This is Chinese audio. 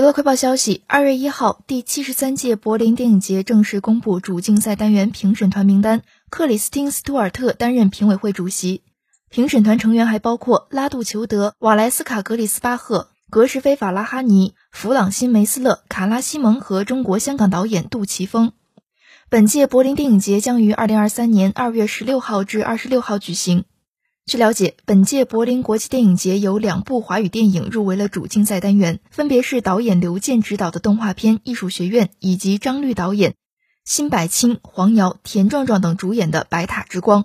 娱乐快报消息：二月一号，第七十三届柏林电影节正式公布主竞赛单元评审团名单，克里斯汀·斯图尔特担任评委会主席。评审团成员还包括拉杜裘德、瓦莱斯卡格里斯巴赫、格什菲法拉哈尼、弗朗辛梅斯勒、卡拉西蒙和中国香港导演杜琪峰。本届柏林电影节将于二零二三年二月十六号至二十六号举行。据了解，本届柏林国际电影节有两部华语电影入围了主竞赛单元，分别是导演刘健执导的动画片《艺术学院》，以及张律导演、辛柏青、黄瑶、田壮壮等主演的《白塔之光》。